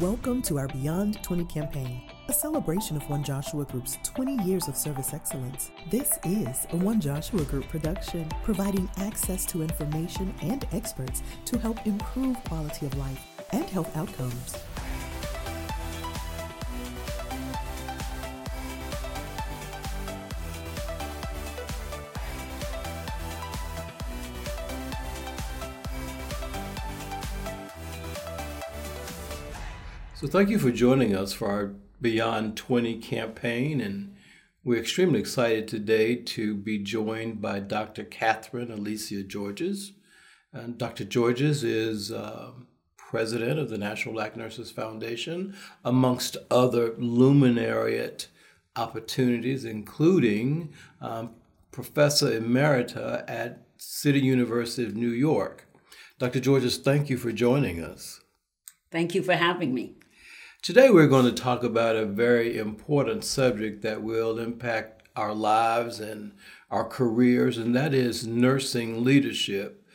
Welcome to our Beyond 20 campaign, a celebration of One Joshua Group's 20 years of service excellence. This is a One Joshua Group production, providing access to information and experts to help improve quality of life and health outcomes. So, thank you for joining us for our Beyond 20 campaign. And we're extremely excited today to be joined by Dr. Catherine Alicia Georges. And Dr. Georges is uh, president of the National Black Nurses Foundation, amongst other luminariate opportunities, including um, professor emerita at City University of New York. Dr. Georges, thank you for joining us. Thank you for having me. Today, we're going to talk about a very important subject that will impact our lives and our careers, and that is nursing leadership.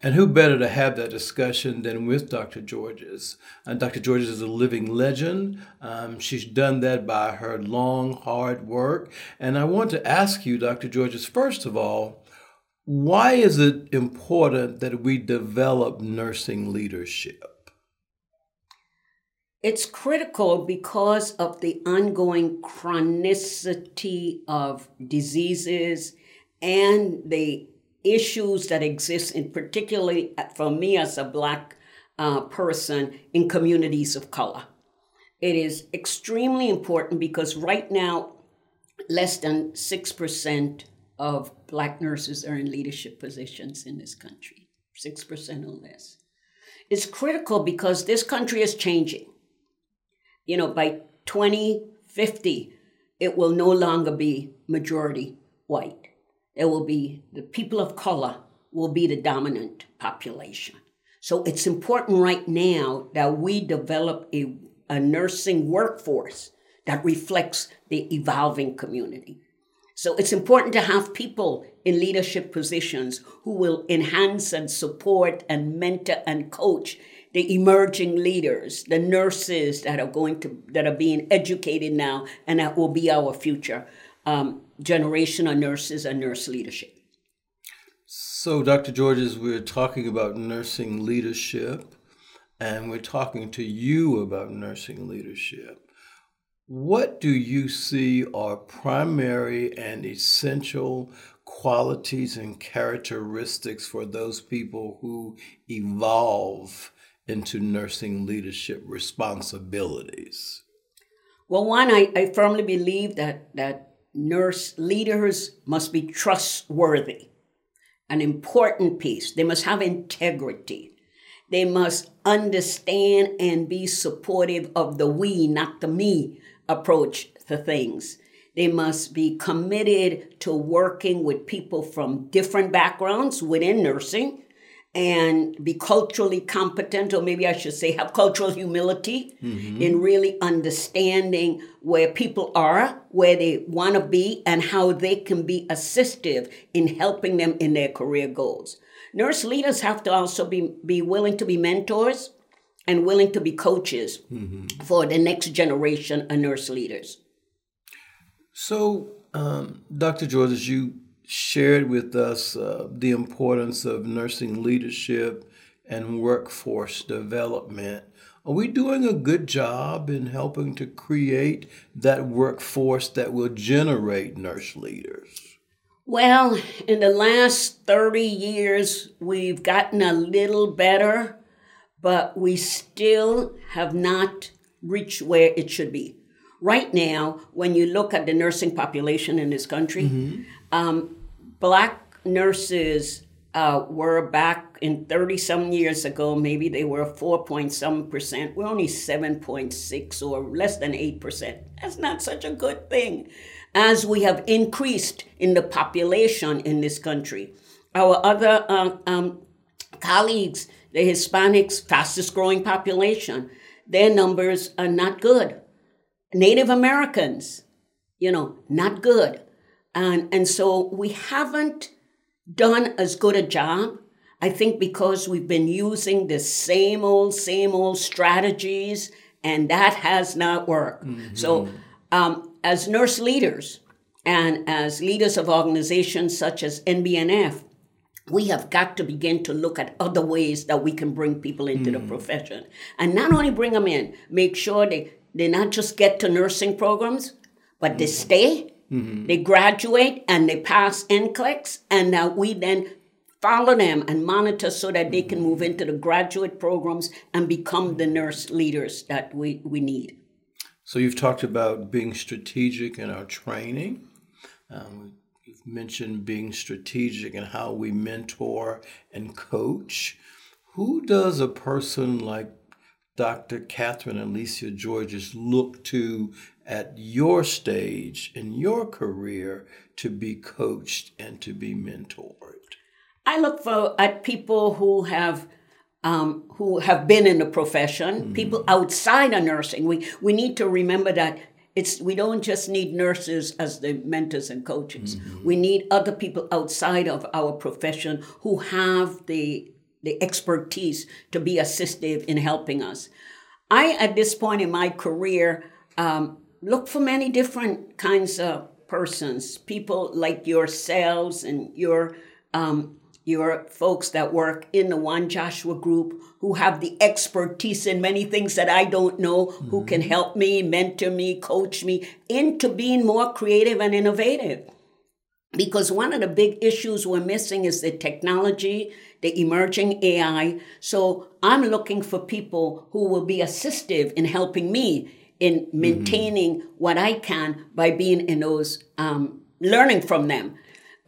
And who better to have that discussion than with Dr. Georges? And Dr. Georges is a living legend. Um, she's done that by her long, hard work. And I want to ask you, Dr. Georges, first of all, why is it important that we develop nursing leadership? It's critical because of the ongoing chronicity of diseases and the issues that exist, and particularly for me as a black uh, person in communities of color. It is extremely important because right now, less than 6% of black nurses are in leadership positions in this country, 6% or less. It's critical because this country is changing you know, by 2050, it will no longer be majority white. It will be the people of color will be the dominant population. So it's important right now that we develop a, a nursing workforce that reflects the evolving community. So it's important to have people in leadership positions who will enhance and support and mentor and coach the emerging leaders, the nurses that are going to that are being educated now, and that will be our future um, generation of nurses and nurse leadership. So, Dr. Georges, we're talking about nursing leadership, and we're talking to you about nursing leadership. What do you see are primary and essential qualities and characteristics for those people who evolve into nursing leadership responsibilities? Well, one, I, I firmly believe that, that nurse leaders must be trustworthy, an important piece. They must have integrity. They must understand and be supportive of the we, not the me approach to things. They must be committed to working with people from different backgrounds within nursing and be culturally competent, or maybe I should say have cultural humility mm-hmm. in really understanding where people are, where they want to be, and how they can be assistive in helping them in their career goals. Nurse leaders have to also be, be willing to be mentors and willing to be coaches mm-hmm. for the next generation of nurse leaders. So, um, Dr. Georges, you shared with us uh, the importance of nursing leadership and workforce development. Are we doing a good job in helping to create that workforce that will generate nurse leaders? Well, in the last 30 years, we've gotten a little better, but we still have not reached where it should be. Right now, when you look at the nursing population in this country, mm-hmm. um, black nurses uh, were back in 30 some years ago, maybe they were 4 point some percent. We're only 7.6 or less than 8%. That's not such a good thing. As we have increased in the population in this country, our other uh, um, colleagues, the Hispanics, fastest growing population, their numbers are not good. Native Americans, you know, not good. And, and so we haven't done as good a job. I think because we've been using the same old, same old strategies And that has not worked. So, um, as nurse leaders and as leaders of organizations such as NBNF, we have got to begin to look at other ways that we can bring people into the profession. And not only bring them in, make sure they, they not just get to nursing programs, but they mm-hmm. stay, mm-hmm. they graduate, and they pass NCLEX, and that we then follow them and monitor so that they can move mm-hmm. into the graduate programs and become the nurse leaders that we, we need. So you've talked about being strategic in our training. Um, you've mentioned being strategic in how we mentor and coach. Who does a person like Dr. Catherine Alicia Georges look to at your stage in your career to be coached and to be mentored? I look for at people who have um, who have been in the profession, people outside of nursing. We we need to remember that it's we don't just need nurses as the mentors and coaches. We need other people outside of our profession who have the the expertise to be assistive in helping us. I at this point in my career um, look for many different kinds of persons, people like yourselves and your um, your folks that work in the One Joshua group who have the expertise in many things that I don't know, who can help me, mentor me, coach me into being more creative and innovative. Because one of the big issues we're missing is the technology, the emerging AI. So I'm looking for people who will be assistive in helping me in maintaining what I can by being in those, um, learning from them.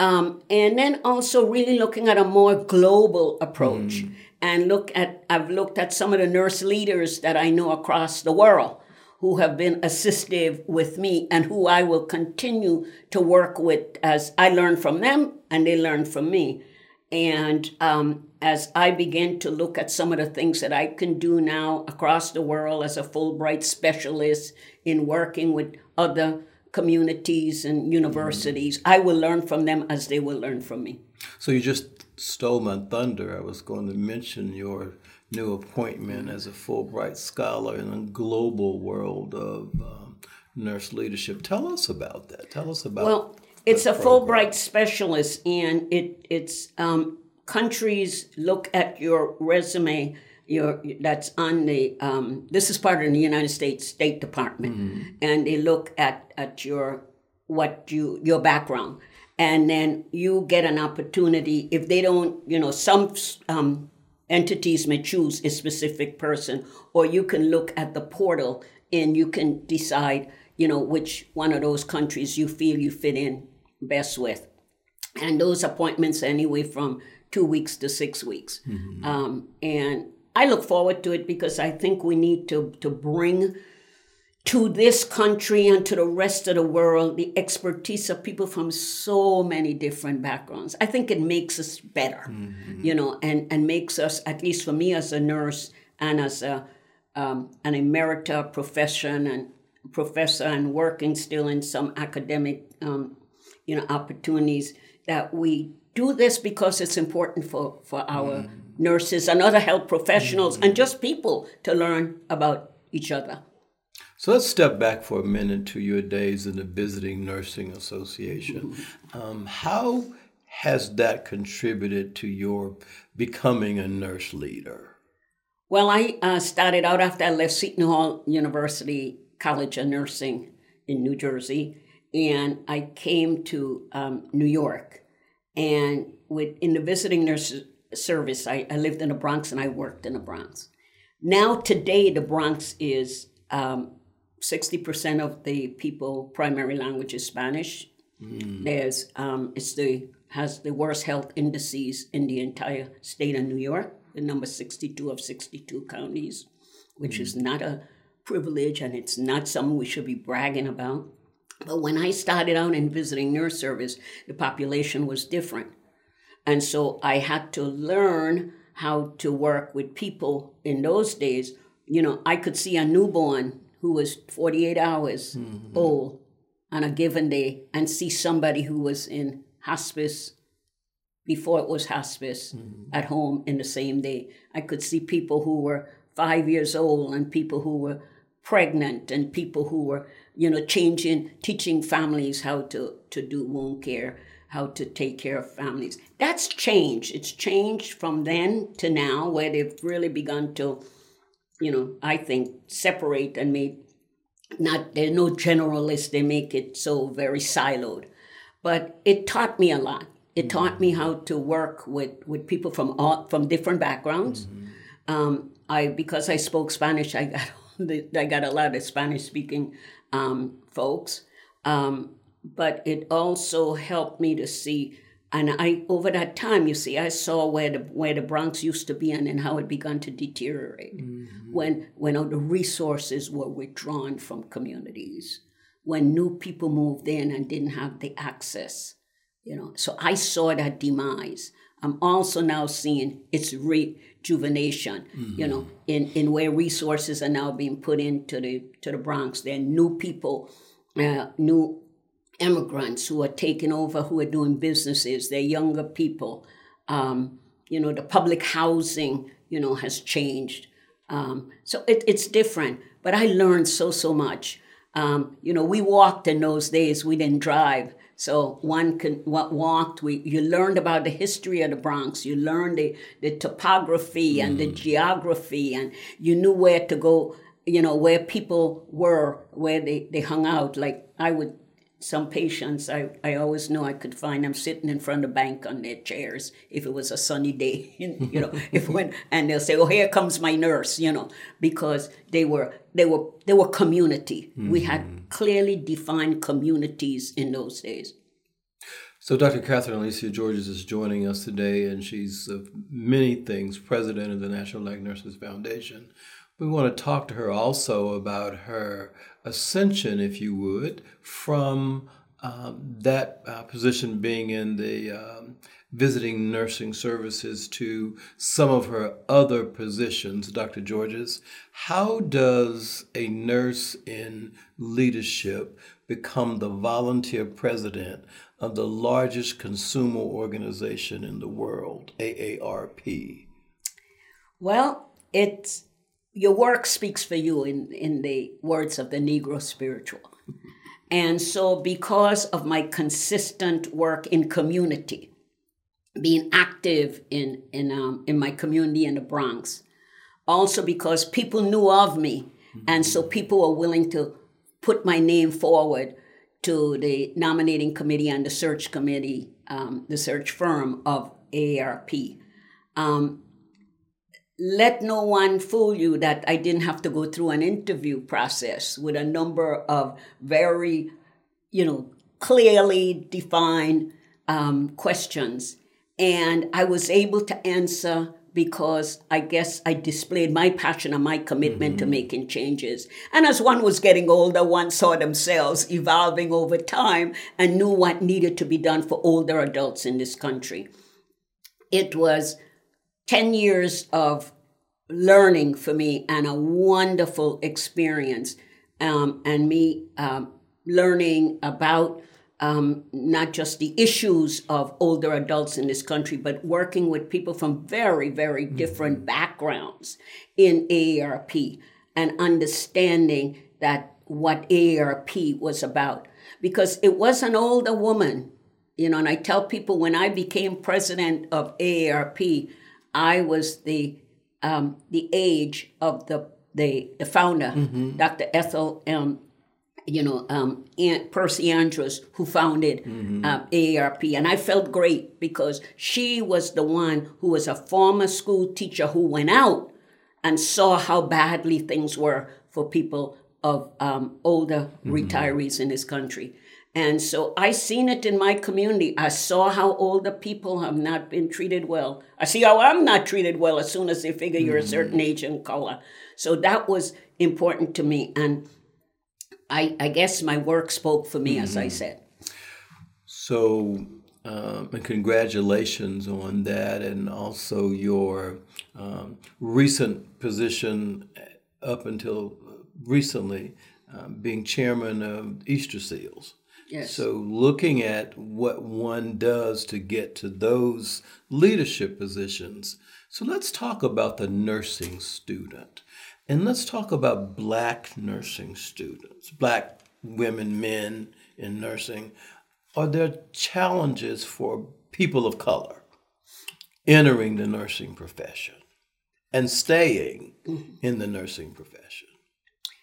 Um, and then also really looking at a more global approach and look at i've looked at some of the nurse leaders that i know across the world who have been assistive with me and who i will continue to work with as i learn from them and they learn from me and um, as i begin to look at some of the things that i can do now across the world as a fulbright specialist in working with other communities and universities i will learn from them as they will learn from me So you just stole my thunder. I was going to mention your new appointment as a Fulbright scholar in a global world of um, nurse leadership. Tell us about that. Tell us about. Well, it's a program. Fulbright specialist, and it it's um, countries look at your resume. Your that's on the um, this is part of the United States State Department, and they look at at your what you your background, and then you get an opportunity if they don't you know some um, entities may choose a specific person or you can look at the portal and you can decide you know which one of those countries you feel you fit in best with. And those appointments anyway from two weeks to six weeks. Um, and i look forward to it because i think we need to to bring to this country and to the rest of the world the expertise of people from so many different backgrounds. I think it makes us better, you know, and, and makes us, at least for me as a nurse and as a, um, an emerita profession and professor and working still in some academic, um, you know, opportunities, that we do this because it's important for, for our nurses and other health professionals and just people to learn about each other. So let's step back for a minute to your days in the Visiting Nursing Association. Um, how has that contributed to your becoming a nurse leader? Well, I uh, started out after I left Seton Hall University College of Nursing in New Jersey, and I came to um, New York. And with in the visiting nurse service, I, I lived in the Bronx and I worked in the Bronx. Now today, the Bronx is um, sixty percent of the people primary language is Spanish. There's um, it's the has the worst health indices in the entire state of New York, the number sixty two of sixty two counties, which is not a privilege and it's not something we should be bragging about. But when I started out in visiting nurse service, the population was different. And so I had to learn how to work with people in those days. You know, I could see a newborn who was 48 hours mm-hmm. old on a given day and see somebody who was in hospice before it was hospice mm-hmm. at home in the same day. I could see people who were five years old and people who were pregnant and people who were, you know, changing, teaching families how to, to do wound care, how to take care of families. That's changed. It's changed from then to now, where they've really begun to, you know, I think, separate and make not, they're no generalists, they make it so very siloed. But it taught me a lot. It taught me how to work with, with people from all, from different backgrounds. Mm-hmm. Um, I because I spoke Spanish, I got I got a lot of Spanish speaking um, folks, um, but it also helped me to see. And I, over that time, you see, I saw where the where the Bronx used to be and, and how it began to deteriorate mm-hmm. when when all the resources were withdrawn from communities, when new people moved in and didn't have the access, you know. So I saw that demise. I'm also now seeing its rejuvenation, mm-hmm. you know, in, in where resources are now being put into the to the Bronx. There are new people, uh, new immigrants who are taking over, who are doing businesses. They're younger people. Um, you know, the public housing, you know, has changed. Um, so it, it's different. But I learned so so much. Um, you know, we walked in those days. We didn't drive. So one can walked. We you learned about the history of the Bronx. You learned the, the topography and mm. the geography, and you knew where to go. You know where people were, where they, they hung out. Like I would some patients, I, I always knew I could find them sitting in front of the bank on their chairs if it was a sunny day, you know, if when, and they'll say, oh, here comes my nurse, you know, because they were, they were, they were community. Mm-hmm. We had mm-hmm. clearly defined communities in those days. So Dr. Catherine Alicia Georges is joining us today, and she's of many things president of the National Black Nurses Foundation. We want to talk to her also about her ascension, if you would, from um, that uh, position being in the um, visiting nursing services to some of her other positions, Dr. Georges. How does a nurse in leadership become the volunteer president of the largest consumer organization in the world, AARP? Well, it's your work speaks for you in, in the words of the Negro spiritual. And so, because of my consistent work in community, being active in, in, um, in my community in the Bronx, also because people knew of me, and so people were willing to put my name forward to the nominating committee and the search committee, um, the search firm of AARP. Um, let no one fool you that I didn't have to go through an interview process with a number of very, you know, clearly defined um, questions. And I was able to answer because I guess I displayed my passion and my commitment mm-hmm. to making changes. And as one was getting older, one saw themselves evolving over time and knew what needed to be done for older adults in this country. It was 10 years of learning for me and a wonderful experience. Um, and me um, learning about um, not just the issues of older adults in this country, but working with people from very, very mm-hmm. different backgrounds in AARP and understanding that what AARP was about. Because it was an older woman, you know, and I tell people when I became president of AARP, I was the um, the age of the the, the founder, mm-hmm. Dr. Ethel M. you know, um, Aunt Percy Andrus, who founded mm-hmm. uh, AARP. And I felt great because she was the one who was a former school teacher who went out and saw how badly things were for people of um, older mm-hmm. retirees in this country. And so I seen it in my community. I saw how older people have not been treated well. I see how I'm not treated well as soon as they figure you're a certain mm-hmm. age and color. So that was important to me. And I, I guess my work spoke for me, mm-hmm. as I mm-hmm. said. So, um, and congratulations on that, and also your um, recent position up until recently, um, being chairman of Easter Seals. Yes. So, looking at what one does to get to those leadership positions. So, let's talk about the nursing student And let's talk about black nursing students, black women, men in nursing. Are there challenges for people of color entering the nursing profession and staying mm-hmm. in the nursing profession?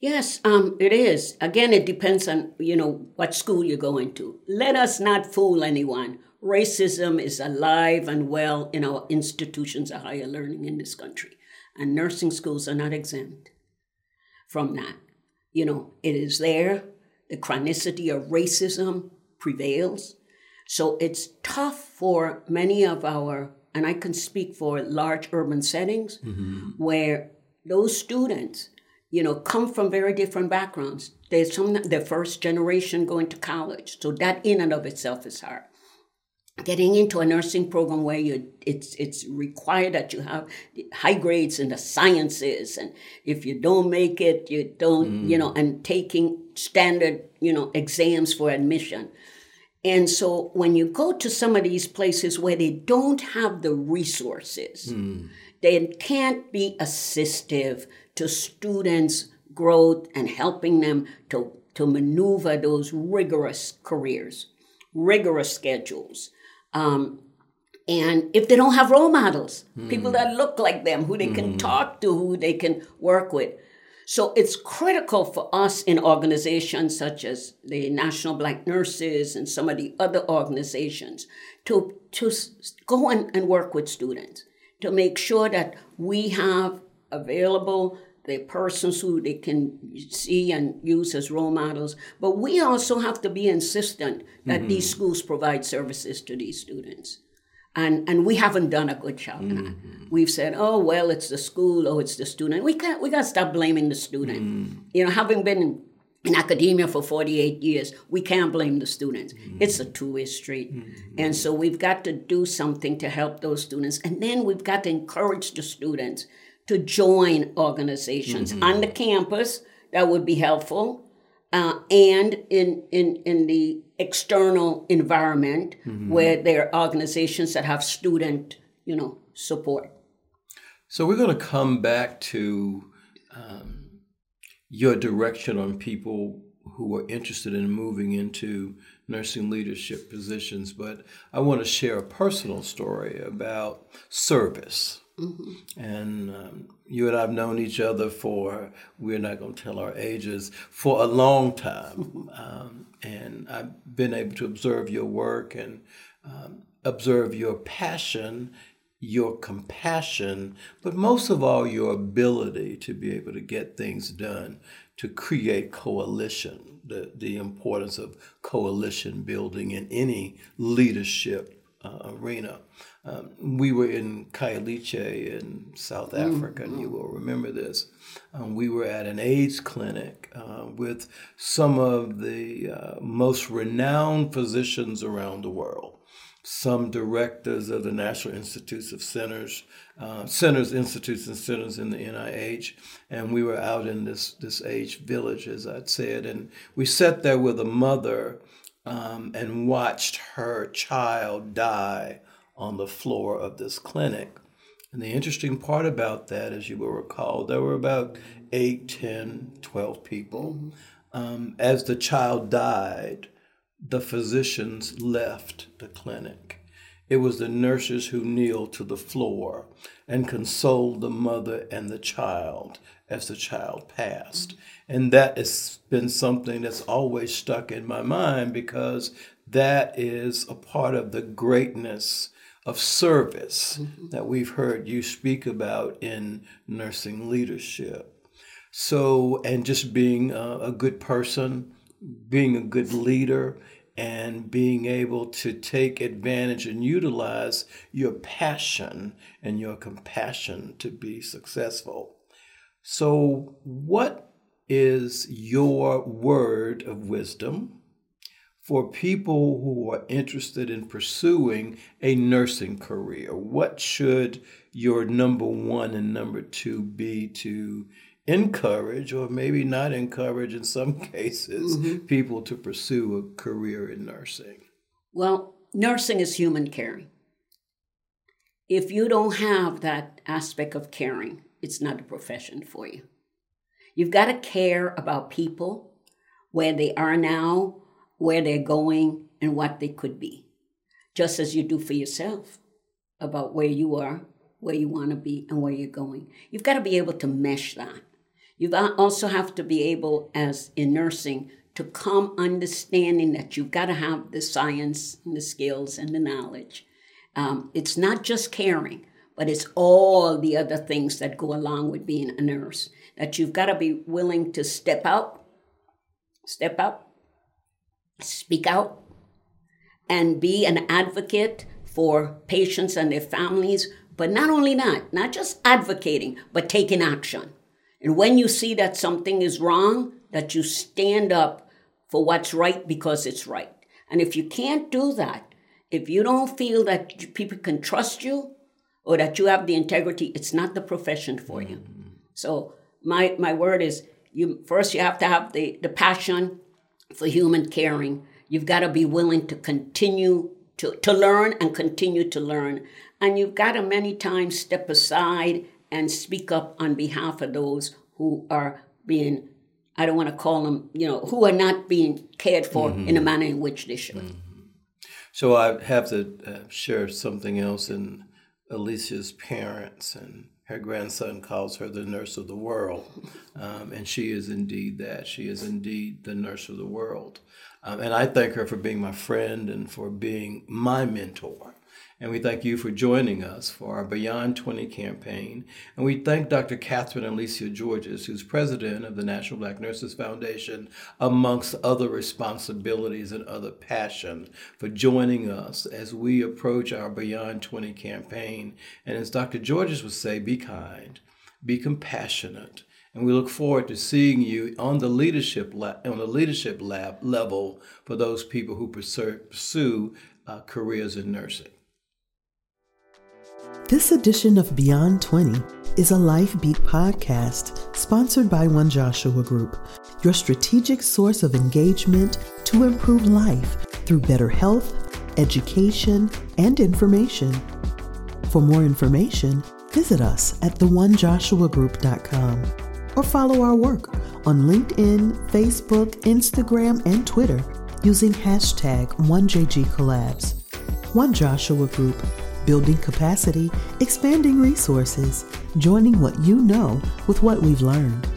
Yes, um, it is. Again, it depends on you know what school you're going to. Let us not fool anyone. Racism is alive and well in our institutions of higher learning in this country, and nursing schools are not exempt from that. You know, it is there. The chronicity of racism prevails, so it's tough for many of our, and I can speak for large urban settings mm-hmm. where those students you know, come from very different backgrounds. There's some the first generation going to college, so that in and of itself is hard. Getting into a nursing program where you it's it's required that you have high grades in the sciences, and if you don't make it, you don't, mm. you know, and taking standard, you know, exams for admission. And so when you go to some of these places where they don't have the resources, mm. they can't be assistive to students' growth and helping them to, to maneuver those rigorous careers, rigorous schedules. Um, and if they don't have role models, mm. people that look like them, who they can mm. talk to, who they can work with. So it's critical for us in organizations such as the National Black Nurses and some of the other organizations to, to go and, and work with students to make sure that we have available the persons who they can see and use as role models. But we also have to be insistent that mm-hmm. these schools provide services to these students. And, and we haven't done a good job mm-hmm. We've said, oh, well, it's the school, oh, it's the student. We can't, we got to stop blaming the student. Mm-hmm. You know, having been in academia for 48 years, we can't blame the students. Mm-hmm. It's a two way street. Mm-hmm. And so we've got to do something to help those students. And then we've got to encourage the students to join organizations mm-hmm. on the campus. That would be helpful. Uh, and in, in, in the external environment mm-hmm. where there are organizations that have student, you know, support. So we're going to come back to um, your direction on people who are interested in moving into nursing leadership positions, but I want to share a personal story about service. Mm-hmm. And um, you and I have known each other for, we're not going to tell our ages, for a long time. Um, and I've been able to observe your work and um, observe your passion, your compassion, but most of all, your ability to be able to get things done, to create coalition, the, the importance of coalition building in any leadership uh, arena. Um, we were in Khayelitsha in South mm, Africa, mm-hmm. and you will remember this. Um, we were at an AIDS clinic uh, with some of the uh, most renowned physicians around the world, some directors of the National Institutes of Centers, uh, Centers, Institutes, and Centers in the NIH, and we were out in this this AIDS village, as I'd said, and we sat there with a mother um, and watched her child die on the floor of this clinic. And the interesting part about that, as you will recall, there were about 8, 10, 12 people. Mm-hmm. Um, as the child died, the physicians left the clinic. It was the nurses who kneeled to the floor and consoled the mother and the child as the child passed. And that has been something that's always stuck in my mind because that is a part of the greatness of service mm-hmm. that we've heard you speak about in nursing leadership. So, and just being a, a good person, being a good leader, and being able to take advantage and utilize your passion and your compassion to be successful. So, what is your word of wisdom for people who are interested in pursuing a nursing career? What should your number one and number two be to encourage, or maybe not encourage in some cases, mm-hmm. people to pursue a career in nursing? Well, nursing is human caring. If you don't have that aspect of caring, it's not a profession for you. You've got to care about people, where they are now, where they're going, and what they could be, just as you do for yourself about where you are, where you want to be, and where you're going. You've got to be able to mesh that. You also have to be able, as in nursing, to come understanding that you've got to have the science and the skills and the knowledge. Um, it's not just caring, but it's all the other things that go along with being a nurse. That you've got to be willing to step out, step up, speak out, and be an advocate for patients and their families. But not only that, not just advocating, but taking action. And when you see that something is wrong, that you stand up for what's right because it's right. And if you can't do that, if you don't feel that people can trust you or that you have the integrity, it's not the profession for you. Mm-hmm. So my my word is you first you have to have the, the passion for human caring. You've got to be willing to continue to, to learn and continue to learn. And you've got to many times step aside and speak up on behalf of those who are being, I don't want to call them, you know, who are not being cared for mm-hmm. in a manner in which they should. Mm-hmm. So I have to uh, share something else in Alicia's parents and her grandson calls her the nurse of the world. Um, and she is indeed that. She is indeed the nurse of the world. Um, and I thank her for being my friend and for being my mentor. And we thank you for joining us for our Beyond 20 campaign. And we thank Dr. Catherine Alicia Georges, who's president of the National Black Nurses Foundation, amongst other responsibilities and other passion, for joining us as we approach our Beyond 20 campaign. And as Dr. Georges would say, be kind, be compassionate. And we look forward to seeing you on the leadership la- on the leadership lab level for those people who pursue, pursue uh, careers in nursing. This edition of Beyond 20 is a Life Beat podcast sponsored by One Joshua Group, your strategic source of engagement to improve life through better health, education, and information. For more information, visit us at theonejoshuagroup.com or follow our work on LinkedIn, Facebook, Instagram, and Twitter using hashtag OneJGCollabs. One Joshua Group building capacity, expanding resources, joining what you know with what we've learned.